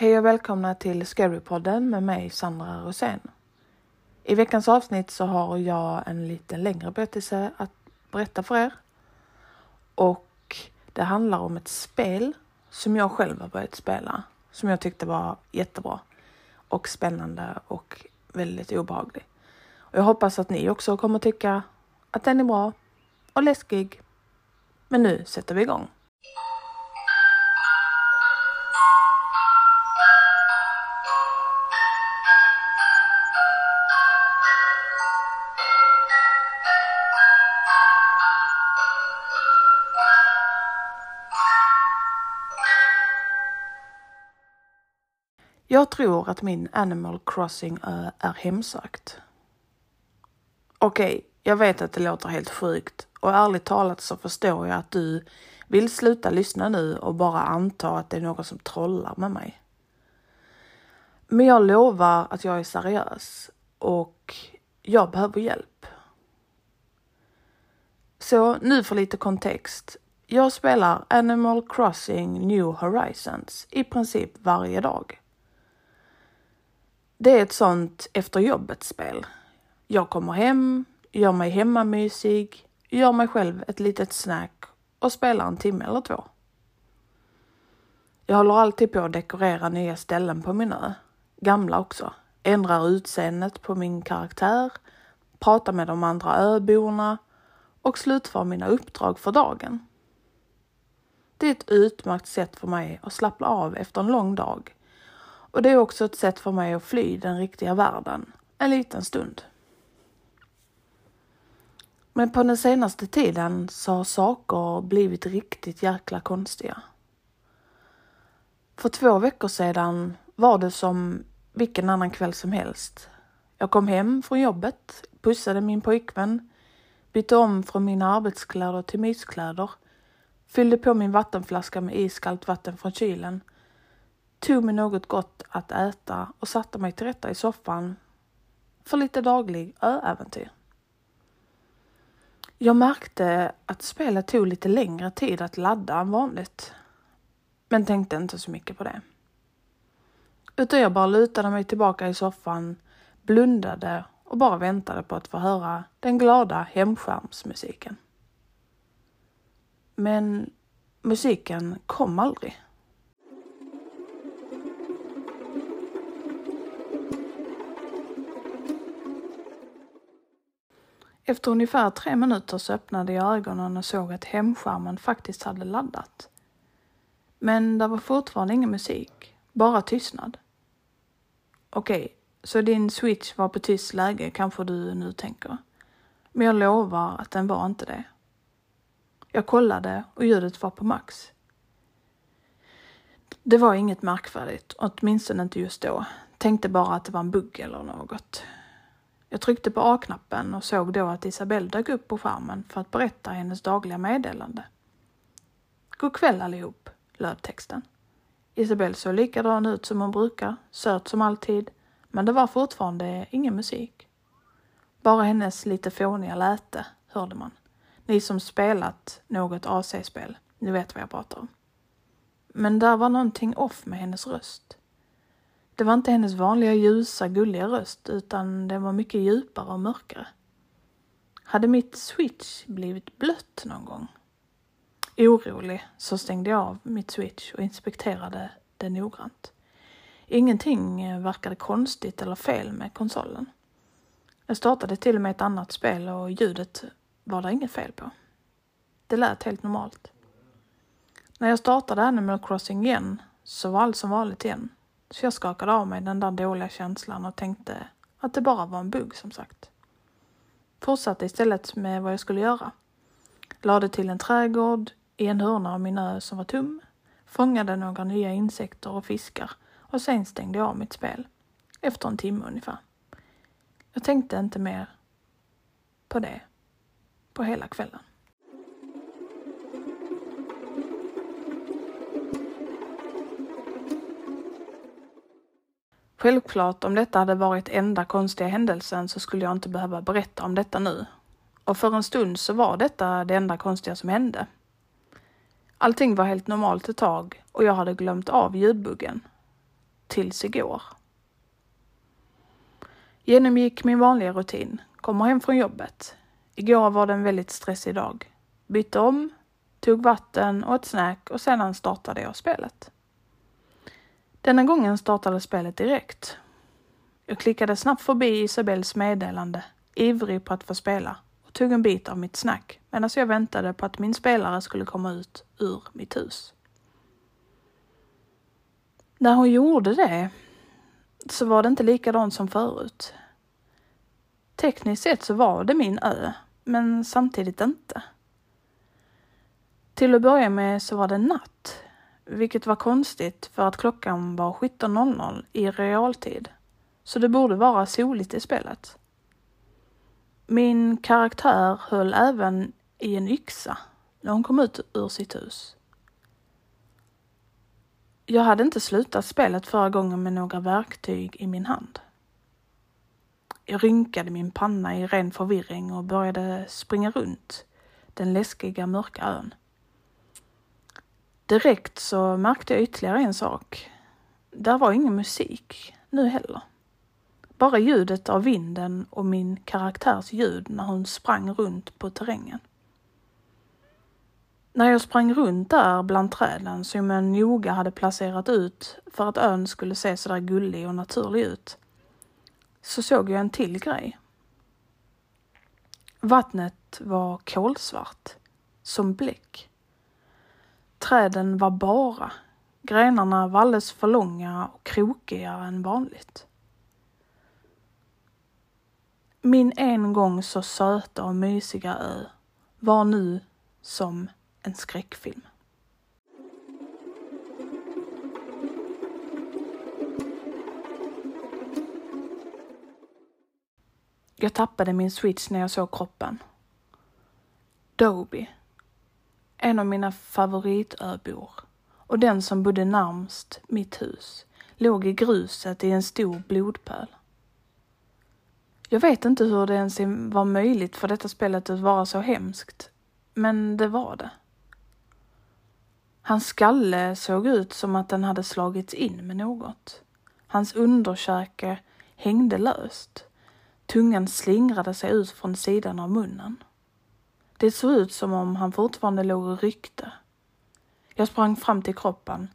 Hej och välkomna till Scarypodden med mig Sandra Rosén. I veckans avsnitt så har jag en lite längre berättelse att berätta för er. Och det handlar om ett spel som jag själv har börjat spela, som jag tyckte var jättebra och spännande och väldigt obehaglig. Och jag hoppas att ni också kommer tycka att den är bra och läskig. Men nu sätter vi igång. Jag tror att min Animal Crossing-ö eh, är hemsökt. Okej, okay, jag vet att det låter helt sjukt och ärligt talat så förstår jag att du vill sluta lyssna nu och bara anta att det är någon som trollar med mig. Men jag lovar att jag är seriös och jag behöver hjälp. Så nu för lite kontext. Jag spelar Animal Crossing New Horizons i princip varje dag. Det är ett sånt efter jobbet-spel. Jag kommer hem, gör mig hemmamysig, gör mig själv ett litet snack och spelar en timme eller två. Jag håller alltid på att dekorera nya ställen på min ö, gamla också. Ändrar utseendet på min karaktär, pratar med de andra öborna och slutför mina uppdrag för dagen. Det är ett utmärkt sätt för mig att slappna av efter en lång dag och det är också ett sätt för mig att fly den riktiga världen en liten stund. Men på den senaste tiden så har saker blivit riktigt jäkla konstiga. För två veckor sedan var det som vilken annan kväll som helst. Jag kom hem från jobbet, pussade min pojkvän, bytte om från mina arbetskläder till myskläder, fyllde på min vattenflaska med iskallt vatten från kylen tog mig något gott att äta och satte mig till rätta i soffan för lite daglig ö-äventyr. Jag märkte att spelet tog lite längre tid att ladda än vanligt, men tänkte inte så mycket på det. Utan jag bara lutade mig tillbaka i soffan, blundade och bara väntade på att få höra den glada hemskärmsmusiken. Men musiken kom aldrig. Efter ungefär tre minuter så öppnade jag ögonen och såg att hemskärmen faktiskt hade laddat. Men det var fortfarande ingen musik, bara tystnad. Okej, okay, så din switch var på tyst läge kanske du nu tänker. Men jag lovar att den var inte det. Jag kollade och ljudet var på max. Det var inget märkvärdigt, åtminstone inte just då. Tänkte bara att det var en bugg eller något. Jag tryckte på A-knappen och såg då att Isabelle dök upp på skärmen för att berätta hennes dagliga meddelande. God kväll allihop, löd texten. Isabelle såg likadan ut som hon brukar, söt som alltid, men det var fortfarande ingen musik. Bara hennes lite fåniga läte hörde man. Ni som spelat något AC-spel, ni vet vad jag pratar om. Men där var någonting off med hennes röst. Det var inte hennes vanliga ljusa, gulliga röst utan den var mycket djupare och mörkare. Hade mitt switch blivit blött någon gång? Orolig så stängde jag av mitt switch och inspekterade det noggrant. Ingenting eh, verkade konstigt eller fel med konsolen. Jag startade till och med ett annat spel och ljudet var det inget fel på. Det lät helt normalt. När jag startade Animal Crossing igen så var allt som vanligt igen. Så jag skakade av mig den där dåliga känslan och tänkte att det bara var en bugg som sagt. Fortsatte istället med vad jag skulle göra. Lade till en trädgård i en hörna av min ö som var tom, fångade några nya insekter och fiskar och sen stängde jag av mitt spel. Efter en timme ungefär. Jag tänkte inte mer på det på hela kvällen. Självklart, om detta hade varit enda konstiga händelsen så skulle jag inte behöva berätta om detta nu. Och för en stund så var detta det enda konstiga som hände. Allting var helt normalt ett tag och jag hade glömt av ljudbuggen. tills igår. Genomgick min vanliga rutin, kommer hem från jobbet. Igår var det en väldigt stressig dag. Bytte om, tog vatten och ett snack och sedan startade jag spelet. Denna gången startade spelet direkt. Jag klickade snabbt förbi Isabells meddelande, ivrig på att få spela och tog en bit av mitt snack medan jag väntade på att min spelare skulle komma ut ur mitt hus. När hon gjorde det så var det inte likadant som förut. Tekniskt sett så var det min ö, men samtidigt inte. Till att börja med så var det natt, vilket var konstigt för att klockan var 17.00 i realtid, så det borde vara soligt i spelet. Min karaktär höll även i en yxa när hon kom ut ur sitt hus. Jag hade inte slutat spelet förra gången med några verktyg i min hand. Jag rynkade min panna i ren förvirring och började springa runt den läskiga mörka ön. Direkt så märkte jag ytterligare en sak. Där var ingen musik nu heller. Bara ljudet av vinden och min karaktärs ljud när hon sprang runt på terrängen. När jag sprang runt där bland träden som jag noga hade placerat ut för att ön skulle se sådär gullig och naturlig ut, så såg jag en till grej. Vattnet var kolsvart, som bläck. Träden var bara, grenarna var alldeles för långa och krokigare än vanligt. Min en gång så söta och mysiga ö var nu som en skräckfilm. Jag tappade min switch när jag såg kroppen. Doby. En av mina favoritöbor och den som bodde närmst mitt hus låg i gruset i en stor blodpöl. Jag vet inte hur det ens var möjligt för detta spelet att vara så hemskt, men det var det. Hans skalle såg ut som att den hade slagits in med något. Hans underkäke hängde löst. Tungan slingrade sig ut från sidan av munnen. Det såg ut som om han fortfarande låg och ryckte. Jag sprang fram till kroppen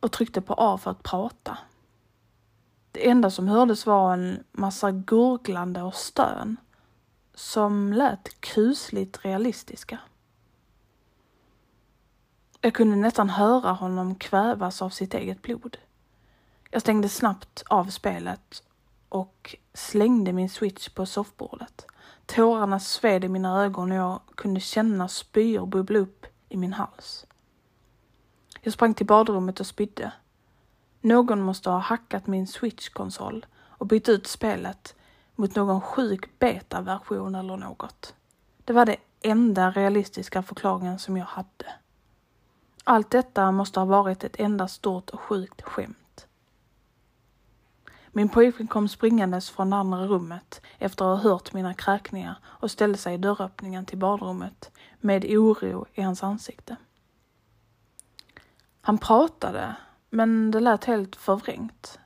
och tryckte på A för att prata. Det enda som hördes var en massa gurglande och stön som lät kusligt realistiska. Jag kunde nästan höra honom kvävas av sitt eget blod. Jag stängde snabbt av spelet och slängde min switch på soffbordet. Tårarna sved i mina ögon och jag kunde känna spyor bubbla upp i min hals. Jag sprang till badrummet och spydde. Någon måste ha hackat min switchkonsol och bytt ut spelet mot någon sjuk betaversion eller något. Det var det enda realistiska förklaringen som jag hade. Allt detta måste ha varit ett enda stort och sjukt skämt. Min pojkvän kom springandes från det andra rummet efter att ha hört mina kräkningar och ställde sig i dörröppningen till badrummet med oro i hans ansikte. Han pratade, men det lät helt förvrängt.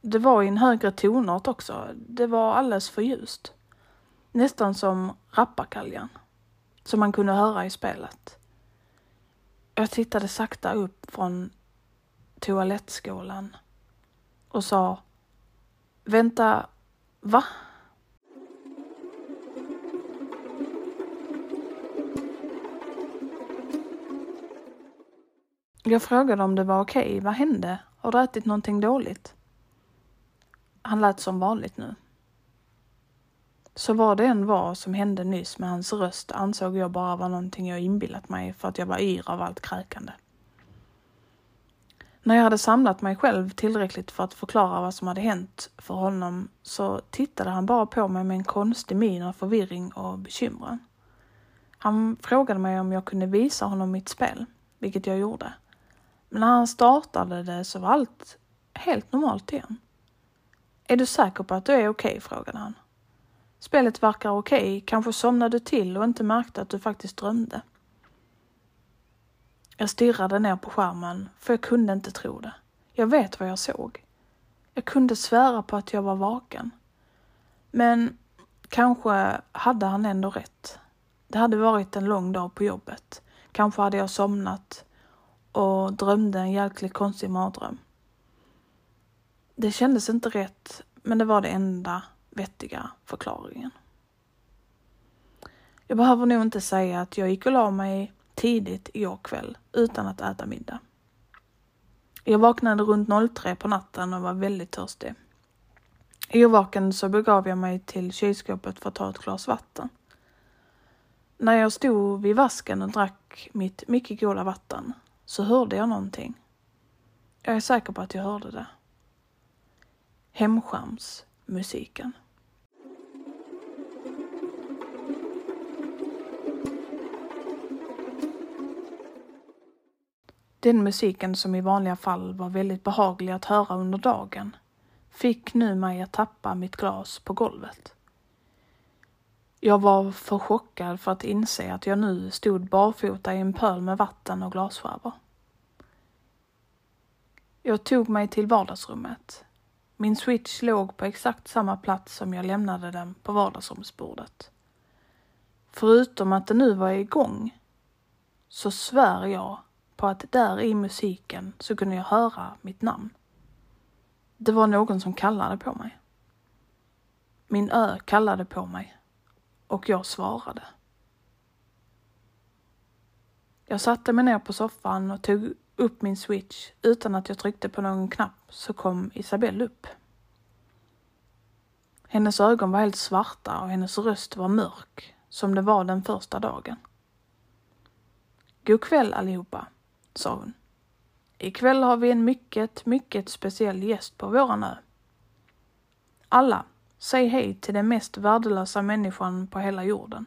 Det var i en högre tonart också. Det var alldeles för ljust. Nästan som rappakaljan, som man kunde höra i spelet. Jag tittade sakta upp från toalettskålen och sa Vänta, va? Jag frågade om det var okej. Okay. Vad hände? Har du ätit någonting dåligt? Han lät som vanligt nu. Så vad det än var som hände nyss med hans röst ansåg jag bara var någonting jag inbillat mig för att jag var yr av allt kräkande. När jag hade samlat mig själv tillräckligt för att förklara vad som hade hänt för honom så tittade han bara på mig med en konstig min av förvirring och bekymran. Han frågade mig om jag kunde visa honom mitt spel, vilket jag gjorde. Men när han startade det så var allt helt normalt igen. Är du säker på att du är okej? Okay? frågade han. Spelet verkar okej, okay. kanske somnade du till och inte märkte att du faktiskt drömde. Jag stirrade ner på skärmen, för jag kunde inte tro det. Jag vet vad jag såg. Jag kunde svära på att jag var vaken. Men kanske hade han ändå rätt. Det hade varit en lång dag på jobbet. Kanske hade jag somnat och drömde en jäkligt konstig mardröm. Det kändes inte rätt, men det var det enda vettiga förklaringen. Jag behöver nog inte säga att jag gick och la mig tidigt igår kväll utan att äta middag. Jag vaknade runt 03 på natten och var väldigt törstig. Yrvaken så begav jag mig till kylskåpet för att ta ett glas vatten. När jag stod vid vasken och drack mitt mycket goda vatten så hörde jag någonting. Jag är säker på att jag hörde det. Hemskärmsmusiken. Den musiken som i vanliga fall var väldigt behaglig att höra under dagen fick nu mig att tappa mitt glas på golvet. Jag var för chockad för att inse att jag nu stod barfota i en pöl med vatten och glasskärvor. Jag tog mig till vardagsrummet. Min switch låg på exakt samma plats som jag lämnade den på vardagsrumsbordet. Förutom att den nu var igång så svär jag på att där i musiken så kunde jag höra mitt namn. Det var någon som kallade på mig. Min ö kallade på mig och jag svarade. Jag satte mig ner på soffan och tog upp min switch utan att jag tryckte på någon knapp så kom Isabelle upp. Hennes ögon var helt svarta och hennes röst var mörk som det var den första dagen. God kväll allihopa, sa hon. Ikväll har vi en mycket, mycket speciell gäst på våran ö. Alla, säg hej till den mest värdelösa människan på hela jorden.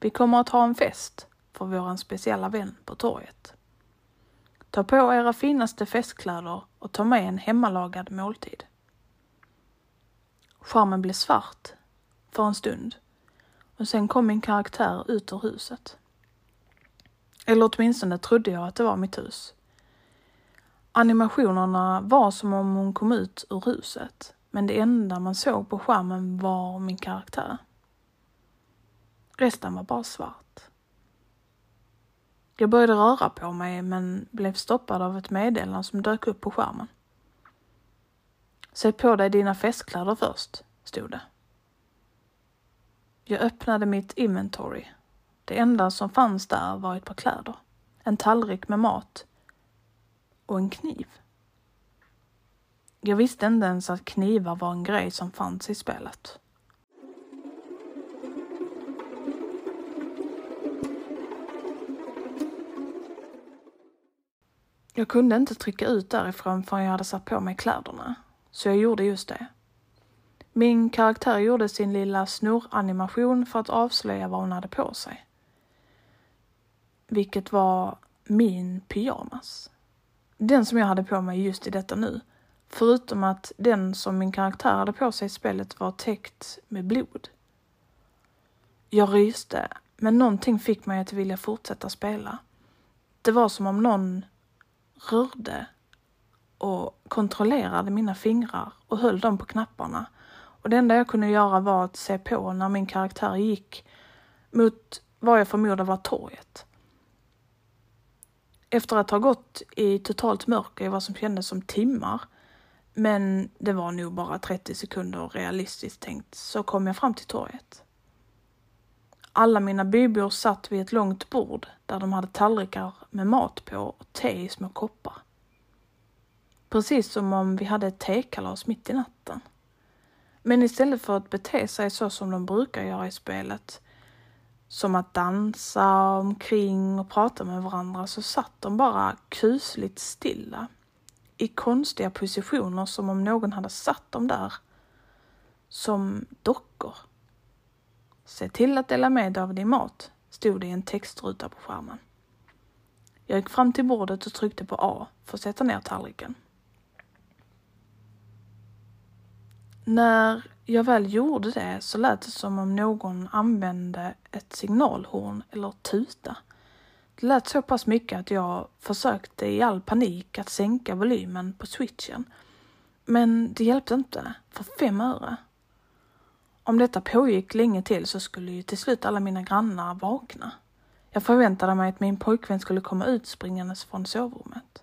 Vi kommer att ha en fest för våran speciella vän på torget. Ta på era finaste festkläder och ta med en hemmalagad måltid. Skärmen blev svart för en stund och sen kom min karaktär ut ur huset. Eller åtminstone trodde jag att det var mitt hus. Animationerna var som om hon kom ut ur huset, men det enda man såg på skärmen var min karaktär. Resten var bara svart. Jag började röra på mig men blev stoppad av ett meddelande som dök upp på skärmen. Sätt på dig dina festkläder först, stod det. Jag öppnade mitt inventory. Det enda som fanns där var ett par kläder, en tallrik med mat och en kniv. Jag visste inte ens att knivar var en grej som fanns i spelet. Jag kunde inte trycka ut därifrån förrän jag hade satt på mig kläderna, så jag gjorde just det. Min karaktär gjorde sin lilla snoranimation för att avslöja vad hon hade på sig. Vilket var min pyjamas. Den som jag hade på mig just i detta nu. Förutom att den som min karaktär hade på sig i spelet var täckt med blod. Jag ryste, men någonting fick mig att vilja fortsätta spela. Det var som om någon rörde och kontrollerade mina fingrar och höll dem på knapparna. Och det enda jag kunde göra var att se på när min karaktär gick mot vad jag förmodar var torget. Efter att ha gått i totalt mörker i vad som kändes som timmar, men det var nog bara 30 sekunder realistiskt tänkt, så kom jag fram till torget. Alla mina bybor satt vid ett långt bord där de hade tallrikar med mat på och te i små koppar. Precis som om vi hade ett tekalas mitt i natten. Men istället för att bete sig så som de brukar göra i spelet, som att dansa omkring och prata med varandra, så satt de bara kusligt stilla i konstiga positioner som om någon hade satt dem där som dockor. Se till att dela med dig av din mat, stod det i en textruta på skärmen. Jag gick fram till bordet och tryckte på A för att sätta ner tallriken. När jag väl gjorde det så lät det som om någon använde ett signalhorn eller tuta. Det lät så pass mycket att jag försökte i all panik att sänka volymen på switchen. Men det hjälpte inte, för fem öre. Om detta pågick länge till så skulle ju till slut alla mina grannar vakna. Jag förväntade mig att min pojkvän skulle komma ut springandes från sovrummet.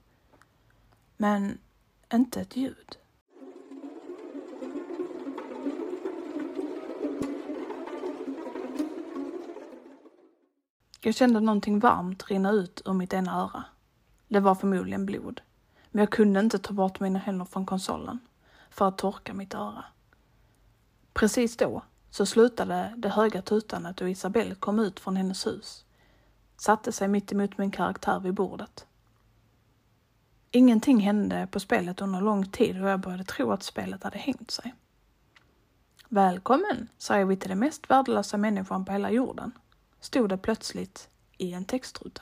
Men inte ett ljud. Jag kände någonting varmt rinna ut ur mitt ena öra. Det var förmodligen blod. Men jag kunde inte ta bort mina händer från konsolen för att torka mitt öra. Precis då så slutade det höga tutandet och Isabelle kom ut från hennes hus. Satte sig mitt emot min karaktär vid bordet. Ingenting hände på spelet under lång tid och jag började tro att spelet hade hängt sig. Välkommen, säger vi till den mest värdelösa människan på hela jorden, stod det plötsligt i en textruta.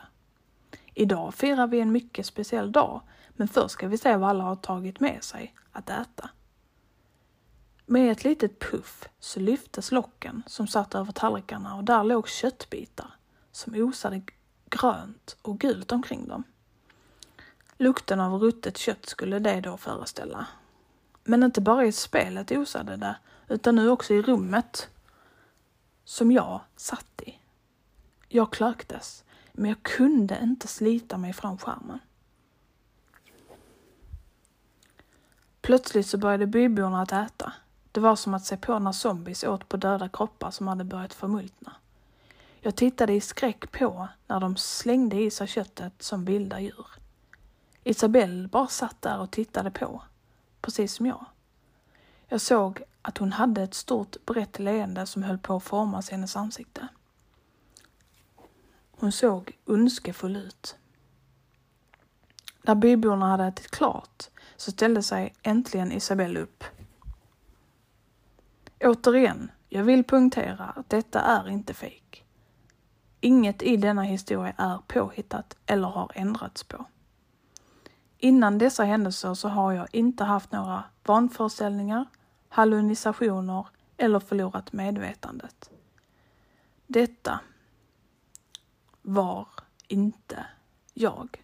Idag firar vi en mycket speciell dag, men först ska vi se vad alla har tagit med sig att äta. Med ett litet puff så lyftes locken som satt över tallrikarna och där låg köttbitar som osade grönt och gult omkring dem. Lukten av ruttet kött skulle det då föreställa. Men inte bara i spelet osade det, utan nu också i rummet som jag satt i. Jag klöktes, men jag kunde inte slita mig från skärmen. Plötsligt så började byborna att äta. Det var som att se på när zombies åt på döda kroppar som hade börjat förmultna. Jag tittade i skräck på när de slängde i sig köttet som vilda djur. Isabelle bara satt där och tittade på, precis som jag. Jag såg att hon hade ett stort brett leende som höll på att formas i hennes ansikte. Hon såg ondskefull ut. När byborna hade ätit klart så ställde sig äntligen Isabelle upp. Återigen, jag vill punktera att detta är inte fejk. Inget i denna historia är påhittat eller har ändrats på. Innan dessa händelser så har jag inte haft några vanföreställningar, hallucinationer eller förlorat medvetandet. Detta var inte jag.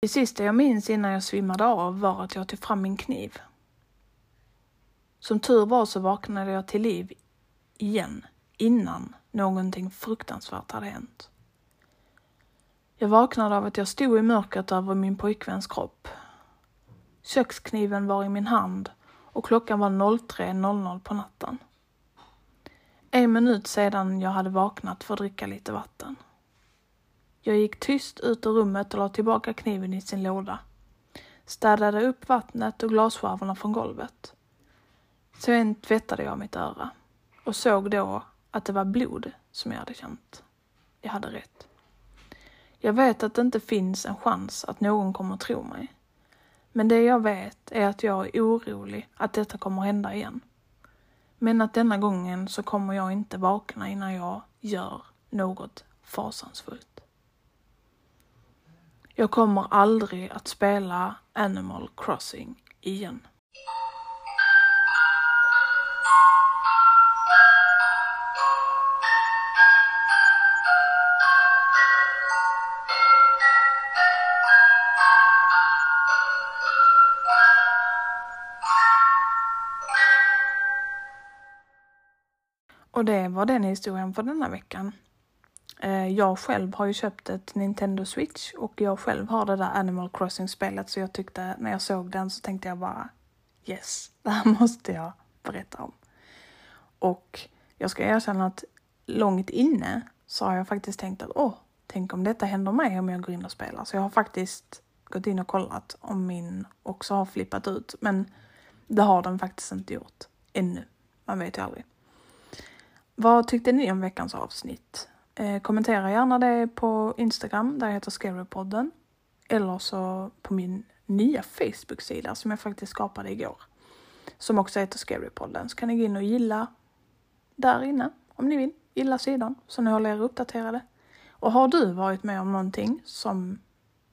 Det sista jag minns innan jag svimmade av var att jag tog fram min kniv. Som tur var så vaknade jag till liv igen innan någonting fruktansvärt hade hänt. Jag vaknade av att jag stod i mörkret över min pojkväns kropp. Kökskniven var i min hand och klockan var 03.00 på natten. En minut sedan jag hade vaknat för att dricka lite vatten. Jag gick tyst ut ur rummet och la tillbaka kniven i sin låda. Städade upp vattnet och glasskärvorna från golvet. Sen tvättade jag mitt öra och såg då att det var blod som jag hade känt. Jag hade rätt. Jag vet att det inte finns en chans att någon kommer tro mig. Men det jag vet är att jag är orolig att detta kommer hända igen. Men att denna gången så kommer jag inte vakna innan jag gör något fasansfullt. Jag kommer aldrig att spela Animal Crossing igen. Och det var den historien för denna veckan. Eh, jag själv har ju köpt ett Nintendo Switch och jag själv har det där Animal Crossing-spelet så jag tyckte när jag såg den så tänkte jag bara yes, det här måste jag berätta om. Och jag ska erkänna att långt inne så har jag faktiskt tänkt att åh, tänk om detta händer mig om jag går in och spelar. Så jag har faktiskt gått in och kollat om min också har flippat ut. Men det har den faktiskt inte gjort ännu. Man vet ju aldrig. Vad tyckte ni om veckans avsnitt? Eh, kommentera gärna det på Instagram, där jag heter Scarypodden. Eller så på min nya Facebook-sida som jag faktiskt skapade igår. Som också heter Scarypodden. Så kan ni gå in och gilla där inne om ni vill. Gilla sidan så ni håller er uppdaterade. Och har du varit med om någonting som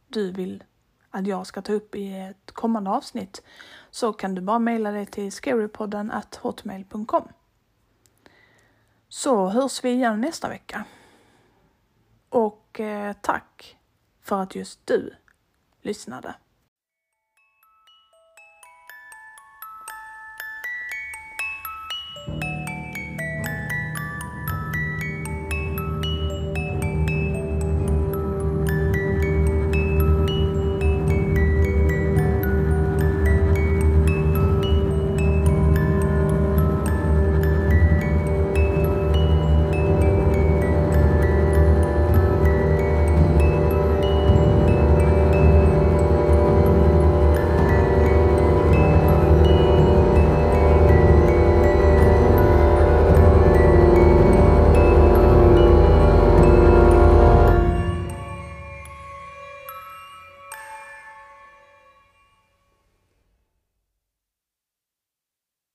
du vill att jag ska ta upp i ett kommande avsnitt så kan du bara mejla det till scarypodden hotmail.com. Så hörs vi igen nästa vecka. Och eh, tack för att just du lyssnade.